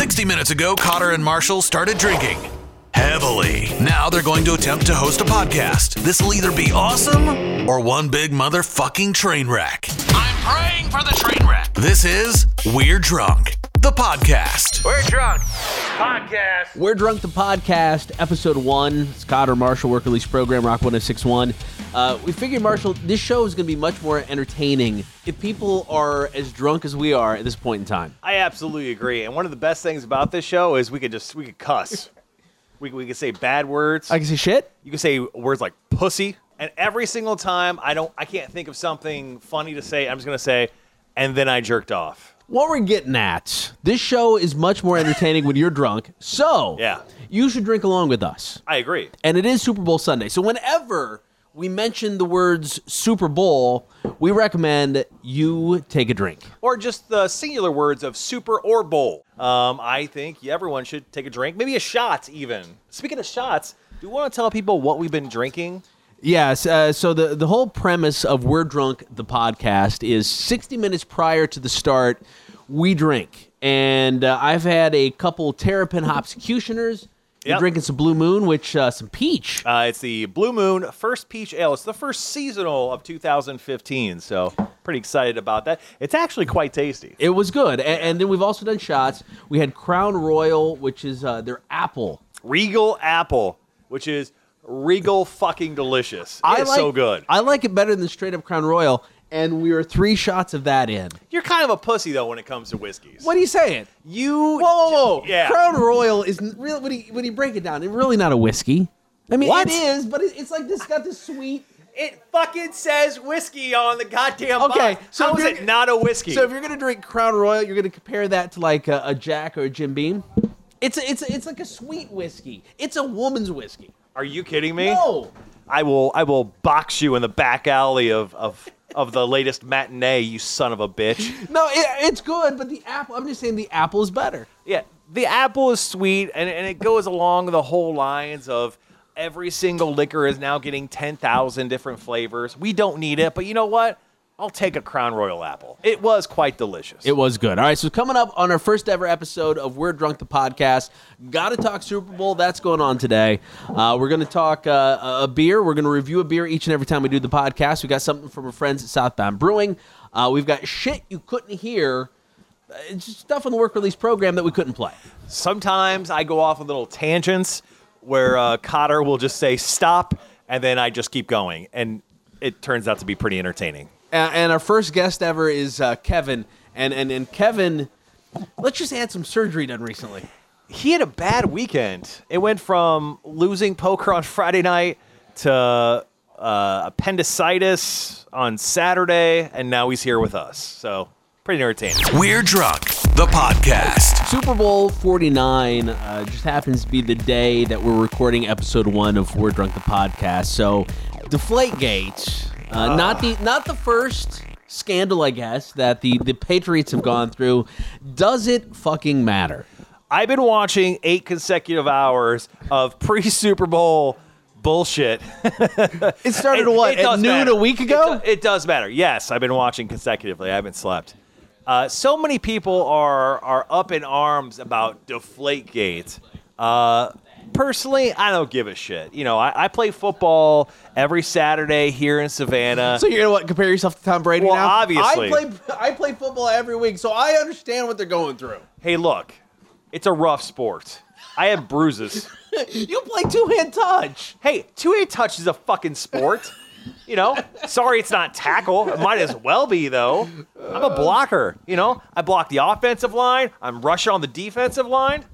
60 minutes ago, Cotter and Marshall started drinking heavily. Now they're going to attempt to host a podcast. This will either be awesome or one big motherfucking train wreck. I'm praying for the train wreck. This is We're Drunk, the podcast. We're drunk. Podcast. We're Drunk the Podcast, episode one. Scott or Marshall Work Release Program, Rock 1061. Uh, we figured, Marshall, this show is going to be much more entertaining if people are as drunk as we are at this point in time. I absolutely agree. And one of the best things about this show is we could just we could cuss. we we could say bad words. I can say shit? you can say words like pussy. And every single time I don't I can't think of something funny to say, I'm just gonna say, and then I jerked off. What we're getting at, this show is much more entertaining when you're drunk. So, Yeah. you should drink along with us. I agree. and it is Super Bowl Sunday. So whenever we mention the words Super Bowl, we recommend you take a drink. Or just the singular words of super or bowl. Um, I think everyone should take a drink, maybe a shot even. Speaking of shots, do you want to tell people what we've been drinking? Yes. Uh, so the the whole premise of We're Drunk the podcast is 60 minutes prior to the start, we drink, and uh, I've had a couple Terrapin Hopsecutioners. You're Yep. drinking some Blue Moon, which uh, some peach. Uh, it's the Blue Moon First Peach Ale. It's the first seasonal of 2015, so pretty excited about that. It's actually quite tasty. It was good, and, and then we've also done shots. We had Crown Royal, which is uh, their apple. Regal Apple, which is regal fucking delicious. It's like, so good. I like it better than straight up Crown Royal, and we were three shots of that in. You're kind of a pussy though when it comes to whiskeys. What are you saying? You Whoa, whoa, whoa! Yeah. Crown Royal is really when you when you break it down, it's really not a whiskey. I mean, What? it is, but it, it's like this got this sweet. It fucking says whiskey on the goddamn Okay, box. so How is it not a whiskey? So if you're gonna drink Crown Royal, you're gonna compare that to like a, a Jack or a Jim Beam. It's a, it's a, it's like a sweet whiskey. It's a woman's whiskey. Are you kidding me? No, I will I will box you in the back alley of of of the latest matinee, you son of a bitch. no, it, it's good, but the apple. I'm just saying the apple is better. Yeah, the apple is sweet, and, and it goes along the whole lines of every single liquor is now getting 10,000 different flavors. We don't need it, but you know what? I'll take a Crown Royal apple. It was quite delicious. It was good. All right, so coming up on our first ever episode of We're Drunk the podcast, got to talk Super Bowl. That's going on today. Uh, we're going to talk uh, a beer. We're going to review a beer each and every time we do the podcast. We got something from our friends at Southbound Brewing. Uh, we've got shit you couldn't hear. Uh, It's just stuff on the work release program that we couldn't play. Sometimes I go off on little tangents where uh, Cotter will just say stop, and then I just keep going, and it turns out to be pretty entertaining. Uh, and our first guest ever is uh, Kevin. And, and, and Kevin, let's just had some surgery done recently. he had a bad weekend. It went from losing poker on Friday night to uh, appendicitis on Saturday, and now he's here with us. So pretty entertaining. We're Drunk, the podcast. Super Bowl 49 uh, just happens to be the day that we're recording episode one of We're Drunk the podcast. So, Deflategate, uh, not the not the first scandal, I guess, that the the Patriots have gone through. Does it fucking matter? I've been watching eight consecutive hours of pre Super Bowl bullshit. It started It- what it at noon matter. a week It ago. do- It, does matter. Yes, I've been watching consecutively. I haven't slept. Uh, so many people are are up in arms about Deflategate. Uh, personally, I don't give a shit. You know, I, I play football every Saturday here in Savannah. so you're gonna what, compare yourself to Tom Brady Well, now? obviously. I play I play football every week, so I understand what they're going through. hey, look, it's a rough sport. I have bruises. you play two hand touch. hey, two A touch is a fucking sport. You know, sorry it's not tackle. It might as well be though. I'm a blocker. You know, I block the offensive line. I'm rushing on the defensive line.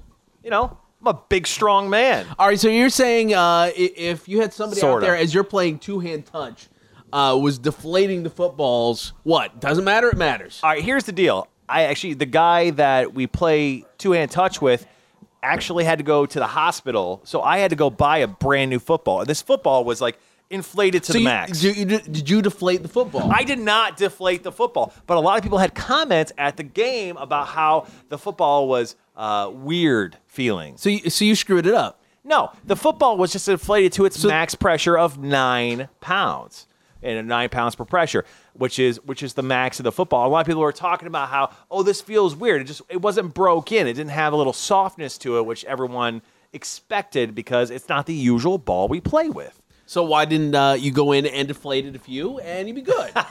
You know, I'm a big, strong man. All right, so you're saying uh, if you had somebody out Sorta. there as you're playing two hand touch, uh, was deflating the footballs, what? Doesn't matter. It matters. All right, here's the deal. I actually, the guy that we play two hand touch with, actually had to go to the hospital, so I had to go buy a brand new football. And this football was like inflated to So the you, max. Did you, did you deflate the football? I did not deflate the football, but a lot of people had comments at the game about how the football was uh, weird feeling. so you, so you screwed it up. No, the football was just inflated to its max pressure of nine pounds. and nine pounds per pressure, which is which is the max of the football. A lot of people were talking about how oh this feels weird. It just it wasn't broke in. It didn't have a little softness to it, which everyone expected because it's not the usual ball we play with. So why didn't uh, you go in and deflate it a few and you'd be good?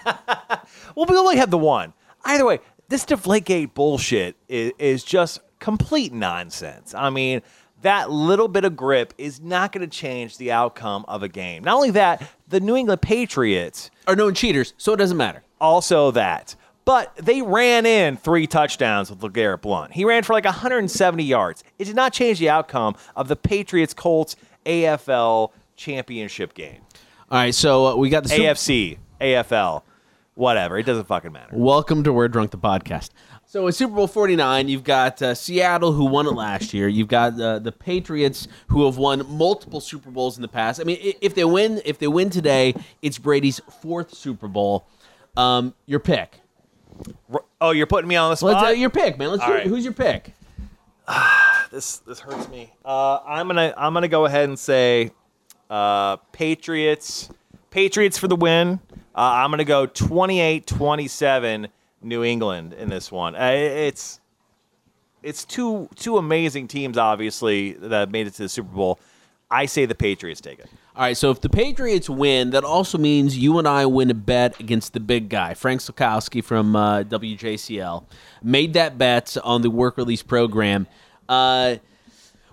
Well, we only had the one. Either way, this Deflategate bullshit is, is just complete nonsense. I mean, that little bit of grip is not going to change the outcome of a game. Not only that, the New England Patriots Are known cheaters, so it doesn't matter. also that. But they ran in three touchdowns with LeGarrette Blunt. He ran for like 170 yards. It did not change the outcome of the Patriots Colts AFL championship game. All right, so uh, we got the AFC, AFL, whatever. It doesn't fucking matter. Welcome to We're Drunk the podcast. So in Super Bowl 49, you've got uh, Seattle who won it last year. You've got uh, the Patriots who have won multiple Super Bowls in the past. I mean, if they win, if they win today, it's Brady's fourth Super Bowl. Um, your pick. Oh, you're putting me on the Let's spot. uh, your pick, man. Let's All hear, right. who's your pick? this this hurts me. Uh, I'm gonna I'm gonna go ahead and say uh, Patriots. Patriots for the win. Uh, I'm gonna go 28-27 New England in this one. Uh, it's it's two two amazing teams, obviously, that made it to the Super Bowl. I say the Patriots take it. All right, so if the Patriots win, that also means you and I win a bet against the big guy, Frank Sokowski from uh, WJCL. Made that bet on the work release program. Uh,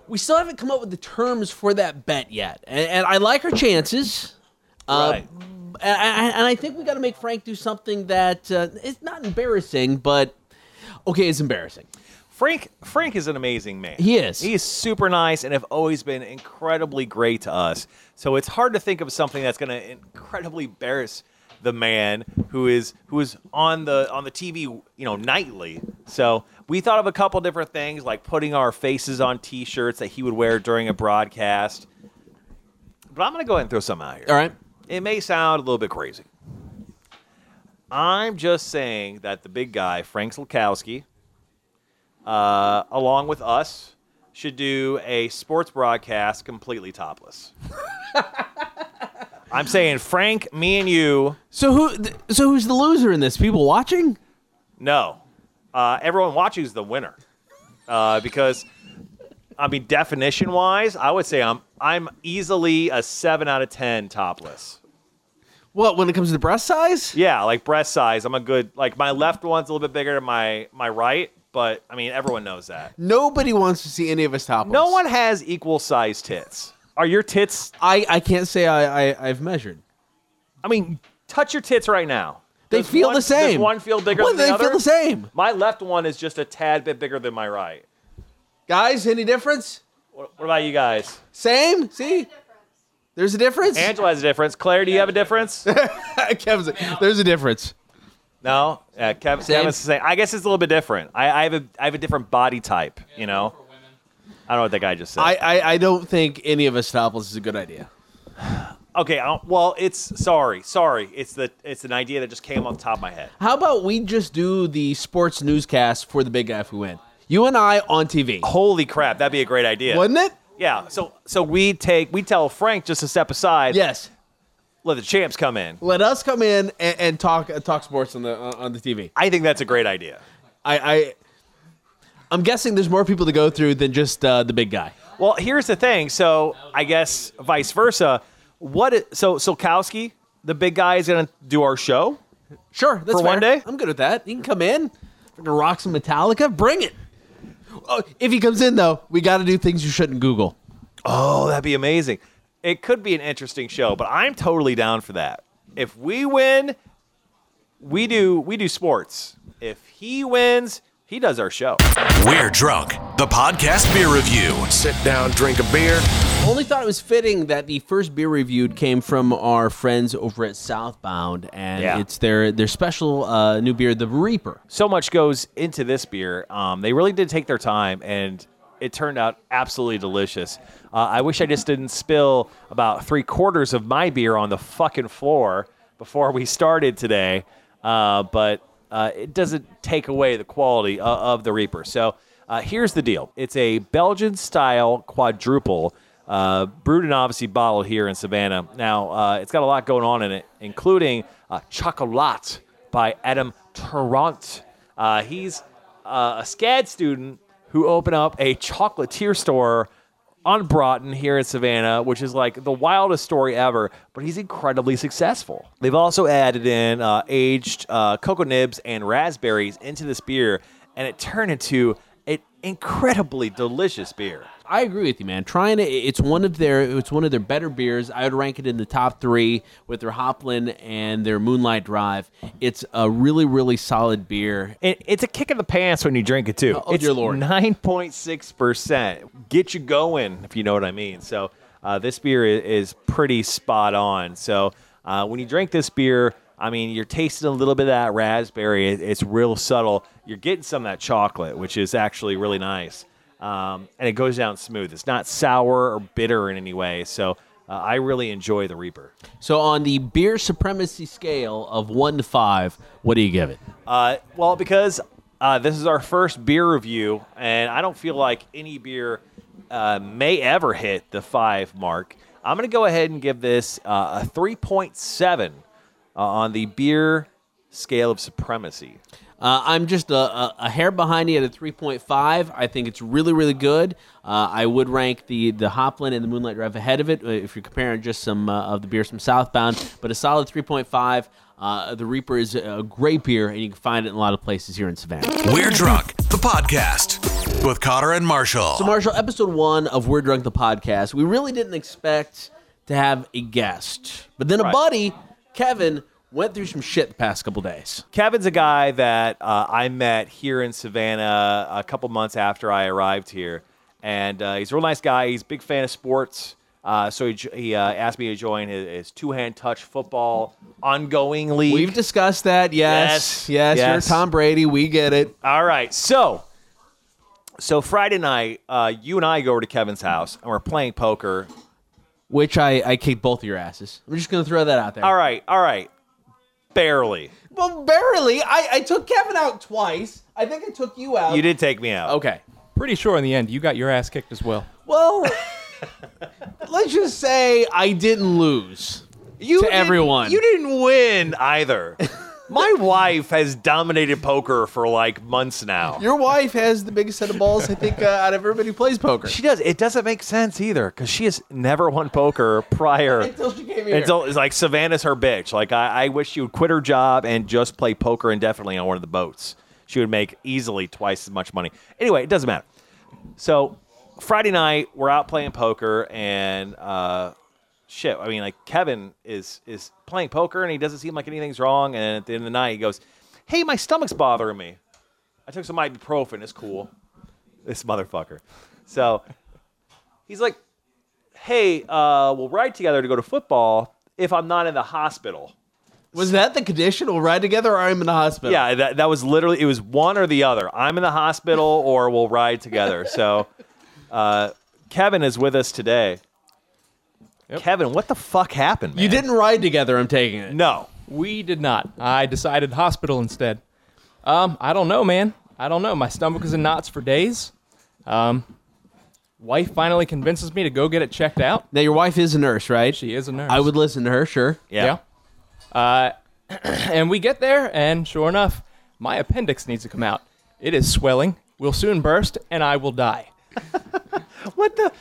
we still haven't come up with the terms for that bet yet, and, and I like our chances. Uh, Right. And, I- and I think we got to make Frank do something that uh, is not embarrassing, but okay, it's embarrassing. Frank Frank is an amazing man. He is. He is super nice and have always been incredibly great to us. So it's hard to think of something that's going to incredibly embarrass the man who is who is on the on the TV, you know, nightly. So we thought of a couple different things like putting our faces on T-shirts that he would wear during a broadcast. But I'm going to go ahead and throw something out here. All right. It may sound a little bit crazy. I'm just saying that the big guy, Frank Slakowski, uh, along with us, should do a sports broadcast completely topless. I'm saying Frank, me, and you. So who? th- So who's the loser in this? People watching? No, uh, everyone watching is the winner uh, because I mean, definition wise, I would say I'm I'm easily a seven out of ten topless. What when it comes to the breast size? Yeah, like breast size, I'm a good like my left one's a little bit bigger than my my right, but I mean everyone knows that. Nobody wants to see any of us topless. No one has equal size tits. Are your tits? I, I can't say I, I I've measured. I mean, touch your tits right now. They Does feel one- the same. Does one feel bigger Well, than the they feel the same. My left one is just a tad bit bigger than my right. Guys, any difference? What, what about you guys? Same? See? There's a difference? Angela has a difference. Claire, do you have a difference? Kevin's like, there's a difference. No, yeah, Kev, Same. Kevin's the same. I guess it's a little bit different. I, I have a I have a different body type. You know, I don't know what that guy just said. I, I, I don't think any of us topless is a good idea. okay, i well, it's sorry, sorry. It's the it's an idea that just came off the top of my head. How about we just do the sports newscast for the big guy if we win? You and I on TV. Holy crap, that'd be a great idea. Wouldn't it? Yeah. So so we take we tell Frank just to step aside. Yes. Let the champs come in. Let us come in and, and talk uh, talk sports on the uh, on the TV. I think that's a great idea. I, I I'm guessing there's more people to go through than just uh, the big guy. Well, here's the thing. So I guess vice versa. What? so Solkowski, the big guy, is gonna do our show. Sure, that's For one day? I'm good with that. He can come in. We're gonna rock some Metallica. Bring it. Oh, if he comes in though, we got to do things you shouldn't Google. Oh, that'd be amazing. It could be an interesting show, but I'm totally down for that. If we win, we do we do sports. If he wins, he does our show. We're Drunk, the podcast beer review. sit down, drink a beer. Only thought it was fitting that the first beer reviewed came from our friends over at Southbound, and Yeah. it's their their special uh, new beer, the Reaper. So much goes into this beer. Um, they really did take their time, and it turned out absolutely delicious. Uh, I wish I just didn't spill about three quarters of my beer on the fucking floor before we started today, uh, but uh, it doesn't take away the quality of, of the Reaper. So uh, here's the deal it's a Belgian style quadruple Uh, brewed and obviously bottled here in Savannah. Now, uh, it's got a lot going on in it, including uh, Chocolat by Adam Turoni. Uh, he's uh, a SCAD student who opened up a chocolatier store on Broughton here in Savannah, which is like the wildest story ever, but he's incredibly successful. They've also added in uh, aged uh, cocoa nibs and raspberries into this beer, and it turned into an incredibly delicious beer. I agree with you, man. Trying to, it's one of their, it's one of their better beers. I would rank it in the top three with their Hoplin and their Moonlight Drive. It's a really, really solid beer. It, it's a kick in the pants when you drink it too. Oh, it's dear Lord. nine point six percent. Get you going, if you know what I mean. So uh, this beer is, is pretty spot on. So uh, when you drink this beer, I mean, you're tasting a little bit of that raspberry. It's real subtle. You're getting some of that chocolate, which is actually really nice. Um, and it goes down smooth. It's not sour or bitter in any way. So uh, I really enjoy the Reaper. So on the beer supremacy scale of one to five, what do you give it? Uh, well, because uh, this is our first beer review, and I don't feel like any beer uh, may ever hit the five mark. I'm going to go ahead and give this uh, a 3.7 uh, on the beer scale of supremacy. Uh, I'm just a, a, a hair behind you at a 3.5. I think it's really, really good. Uh, I would rank the the Hoplin and the Moonlight Drive ahead of it uh, if you're comparing just some uh, of the beers from Southbound, but a solid 3.5. Uh, the Reaper is a great beer, and you can find it in a lot of places here in Savannah. We're Drunk, the podcast with Cotter and Marshall. So, Marshall, episode one of We're Drunk the podcast, we really didn't expect to have a guest, but then a Right. buddy, Kevin, went through some shit the past couple days. Kevin's a guy that uh, I met here in Savannah a couple months after I arrived here, and uh, he's a real nice guy. He's a big fan of sports, uh, so he, he uh, asked me to join his, his two-hand touch football ongoing league. We've discussed that. Yes, Yes, yes, you're. Tom Brady. We get it. All right, so so Friday night, uh, you and I go over to Kevin's house and we're playing poker. Which I, I kicked both of your asses. I'm just gonna throw that out there. All right, all right, barely. Well, barely. I, I took Kevin out twice. I think I took you out. You did take me out. Okay. Pretty sure in the end you got your ass kicked as well. Well, let's just say I didn't lose. you to didn't- everyone. You didn't win either. My wife has dominated poker for like months now. Your wife has the biggest set of balls, I think, uh, out of everybody who plays poker. She does. It doesn't make sense either because she has never won poker prior. Until she came here. Until it's like Savannah's her bitch. Like I, I wish she would quit her job and just play poker indefinitely on one of the boats. She would make easily twice as much money. Anyway, it doesn't matter. So Friday night we're out playing poker and uh, shit. I mean, like Kevin is is playing poker and he doesn't seem like anything's wrong. And at the end of the night he goes, "Hey, my stomach's bothering me. I took some ibuprofen. It's cool." This motherfucker. So he's like, "Hey, uh, we'll ride together to go to football if I'm not in the hospital." Was that the condition? We'll ride together or I'm in the hospital? Yeah, that, that was literally it was one or the other. I'm in the hospital or we'll ride together. So uh, Kevin is with us today. Yep. Kevin, what the fuck happened? Man? You didn't ride together, I'm taking it. No. We did not. I decided hospital instead. Um, I don't know, man. I don't know. My stomach was in knots for days. Um, wife finally convinces me to go get it checked out. Now, your wife is a nurse, right? She is a nurse. I would listen to her, sure. Yeah. Yeah. Uh, and we get there, and sure enough, my appendix needs to come out. It is swelling, will soon burst, and I will die. What the?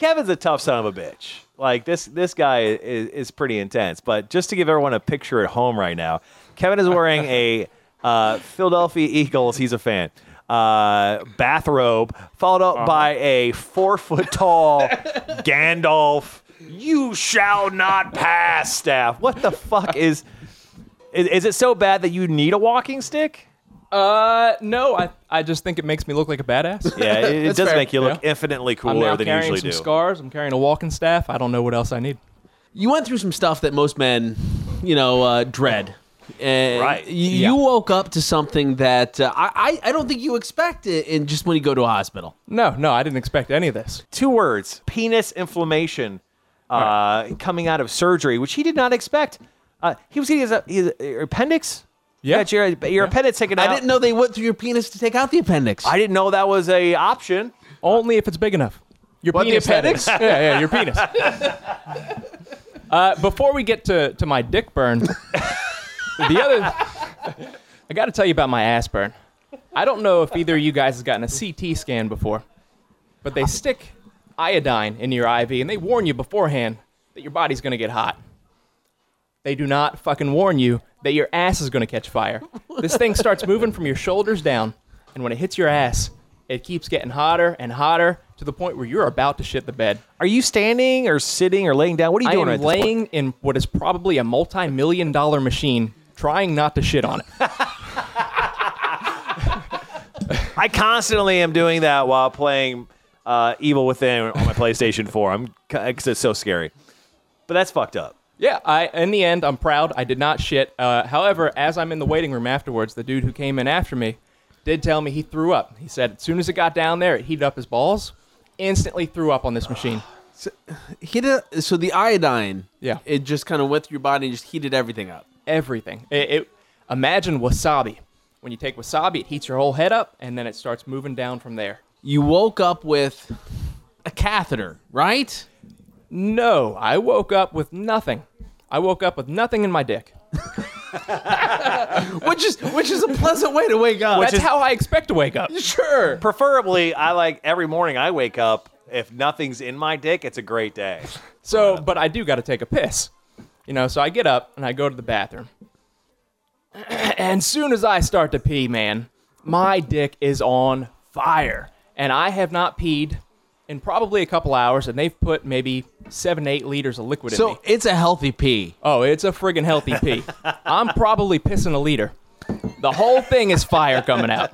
Kevin's a tough son of a bitch. Like this, this guy is, is pretty intense. But just to give everyone a picture at home right now, Kevin is wearing a uh, Philadelphia Eagles. He's a fan. Uh, bathrobe, followed up by a four foot tall Gandalf. You shall not pass staff. What the fuck is? Is, is it so bad that you need a walking stick? Uh, no, I, I just think it makes me look like a badass. Yeah, it, it does fair. make you look Yeah. infinitely I'm cooler now than you carrying usually some do. scars. I'm carrying a walking staff. I don't know what else I need. You went through some stuff that most men, you know, uh, dread. And Right. You, Yeah. you woke up to something that uh, I, I I don't think you expect it in just when you go to a hospital. No, no, I didn't expect any of this. two words penis inflammation uh, coming out of surgery, which he did not expect. Uh, he was getting his, his appendix. Yeah. You got your, your appendix taken out. I didn't know they went through your penis to take out the appendix. I didn't know that was a option. Only if it's big enough. Your What, the penis. that appendix? is. yeah, yeah, your penis. uh, before we get to, to my dick burn, the other, I got to tell you about my ass burn. I don't know if either of you guys has gotten a CT scan before, but they stick iodine in your IV and they warn you beforehand that your body's going to get hot. They do not fucking warn you that your ass is going to catch fire. This thing starts moving from your shoulders down, and when it hits your ass, it keeps getting hotter and hotter to the point where you're about to shit the bed. Are you standing or sitting or laying down? What are you I doing am right this point? laying in what is probably a multi-million dollar machine, trying not to shit on it. I constantly am doing that while playing uh, Evil Within on my PlayStation 4. I'm because it's so scary. But that's fucked up. Yeah, I in the end, I'm proud. I did not shit. Uh, however, as I'm in the waiting room afterwards, the dude who came in after me did tell me he threw up. He said as soon as it got down there, it heated up his balls. Instantly threw up on this machine. It, so the iodine, Yeah. it just kind of went through your body and just heated everything up. Everything. It, it, imagine wasabi. When you take wasabi, it heats your whole head up, and then it starts moving down from there. You woke up with a catheter, right? No, I woke up with nothing. I woke up with nothing in my dick. which is which is a pleasant way to wake up. That's how I expect to wake up. sure. Preferably, I like every morning I wake up. If nothing's in my dick, it's a great day. So, but I do got to take a piss. You know, so I get up and I go to the bathroom. And soon as I start to pee, man, my dick is on fire. And I have not peed in probably a couple hours, and they've put maybe seven, eight liters of liquid in me. So it's a healthy pee. Oh, it's a friggin' healthy pee. I'm probably pissing a liter. The whole thing is fire coming out.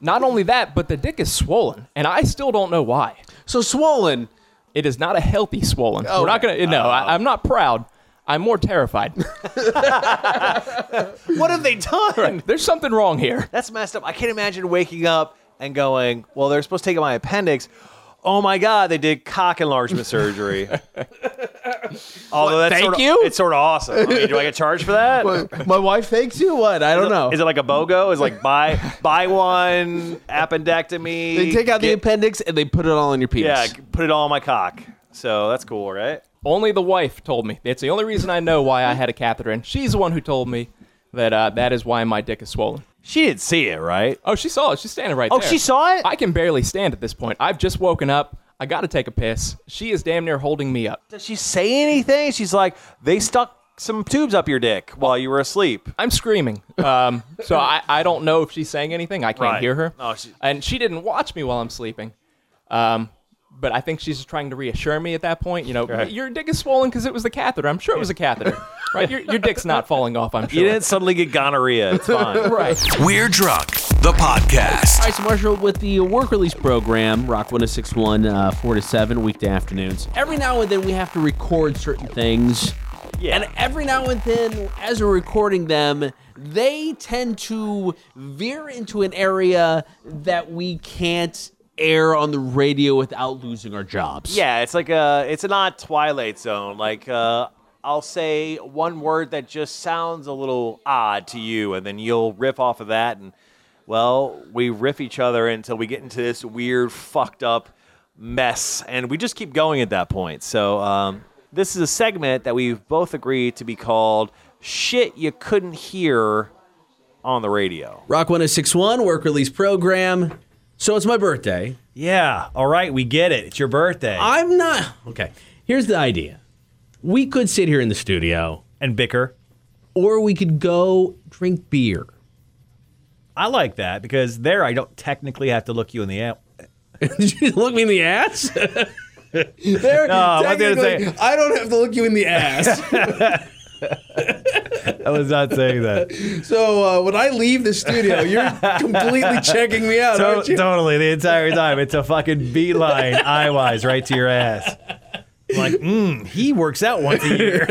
Not only that, but the dick is swollen, and I still don't know why. So swollen. It is not a healthy swollen. Oh, We're not gonna. No, I, oh. I'm not proud. I'm more terrified. What have they done? There's something wrong here. That's messed up. I can't imagine waking up and going, well, they're supposed to take out my appendix. Oh my God, they did cock enlargement surgery. Although that's thank sort of, you? It's sort of awesome. I mean, do I get charged for that? My wife thanks you. What? I don't know. Is it like a BOGO? Is it like buy buy one appendectomy? they take out the appendix and they put it all in your penis. yeah, put it all on my cock. So that's cool, right? Only the wife told me. It's the only reason I know why I had a catheter in. She's the one who told me that uh, that is why my dick is swollen. She didn't see it, right? Oh, she saw it. She's standing right there. Oh, there. she saw it. I can barely stand at this point. I've just woken up. I got to take a piss. She is damn near holding me up. Does she say anything? She's like, they stuck some tubes up your dick while you were asleep. I'm screaming. Um, so I, I don't know if she's saying anything. I can't Right. hear her. She- and she didn't watch me while I'm sleeping. Um, but I think she's just trying to reassure me at that point. You know, your dick is swollen because it was the catheter. I'm sure it was a catheter. right? Your, your dick's not falling off, I'm sure. You didn't suddenly get gonorrhea. It's fine. Right. We're Drunk, the podcast. All right, so Marshall, with the work release program, Rock 1061, uh, 4 to 7, weekday afternoons, every now and then we have to record certain things. Yeah. And every now and then, as we're recording them, they tend to veer into an area that we can't air on the radio without losing our jobs. Yeah, it's like a it's not Twilight Zone. Like uh, I'll say one word that just sounds a little odd to you, and then you'll riff off of that, and well, we riff each other until we get into this weird, fucked up mess, and we just keep going at that point. So um, this is a segment that we've both agreed to be called "Shit You Couldn't Hear on the Radio." Rock 1061, work release program. So it's my birthday. Yeah, all right, we get it. It's your birthday. I'm not. Okay. Here's the idea. We could sit here in the studio, and bicker. or we could go drink beer. I like that because there I don't technically have to look you in the eye. Did you look me in the ass? there, I was gonna say- technically, I don't have to look you in the ass. I was not saying that. so uh, when I leave the studio, you're completely checking me out, To- aren't you? totally, the entire time. It's a fucking beeline, eye wise, right to your ass. I'm like, mm, he works out once a year.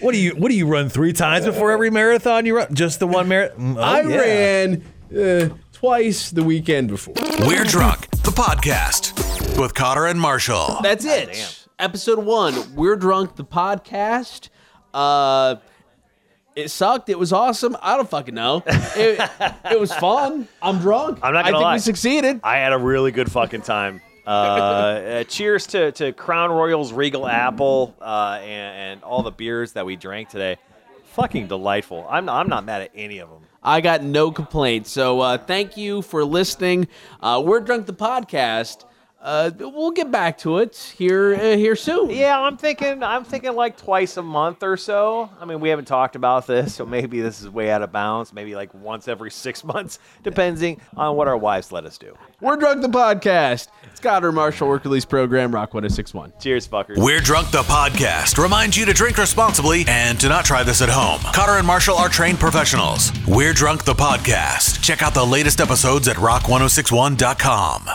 what do you What do you run three times before every marathon you run? Just the one marathon? I ran uh, twice the weekend before. We're Drunk, the podcast with Cotter and Marshall. That's it. Episode one. We're drunk. The podcast. Uh, It sucked. It was awesome. I don't fucking know. It, it was fun. I'm drunk. I'm not gonna think lie. we succeeded. I had a really good fucking time. Uh, uh, cheers to, to Crown Royal's Regal Apple uh, and, and all the beers that we drank today. Fucking delightful. I'm, I'm not mad at any of them. I got no complaints. So uh, thank you for listening. Uh, We're drunk the podcast. Uh, we'll get back to it here uh, here soon. Yeah, I'm thinking I'm thinking like twice a month or so. I mean, we haven't talked about this, so maybe this is way out of bounds. Maybe like once every six months, depending on what our wives let us do. We're drunk the podcast. Scott or Marshall Work Release Program Rock 1061. Cheers, fuckers. We're Drunk the Podcast reminds you to drink responsibly and to not try this at home. Cotter and Marshall are trained professionals. We're Drunk the Podcast. Check out the latest episodes at rock1061.com.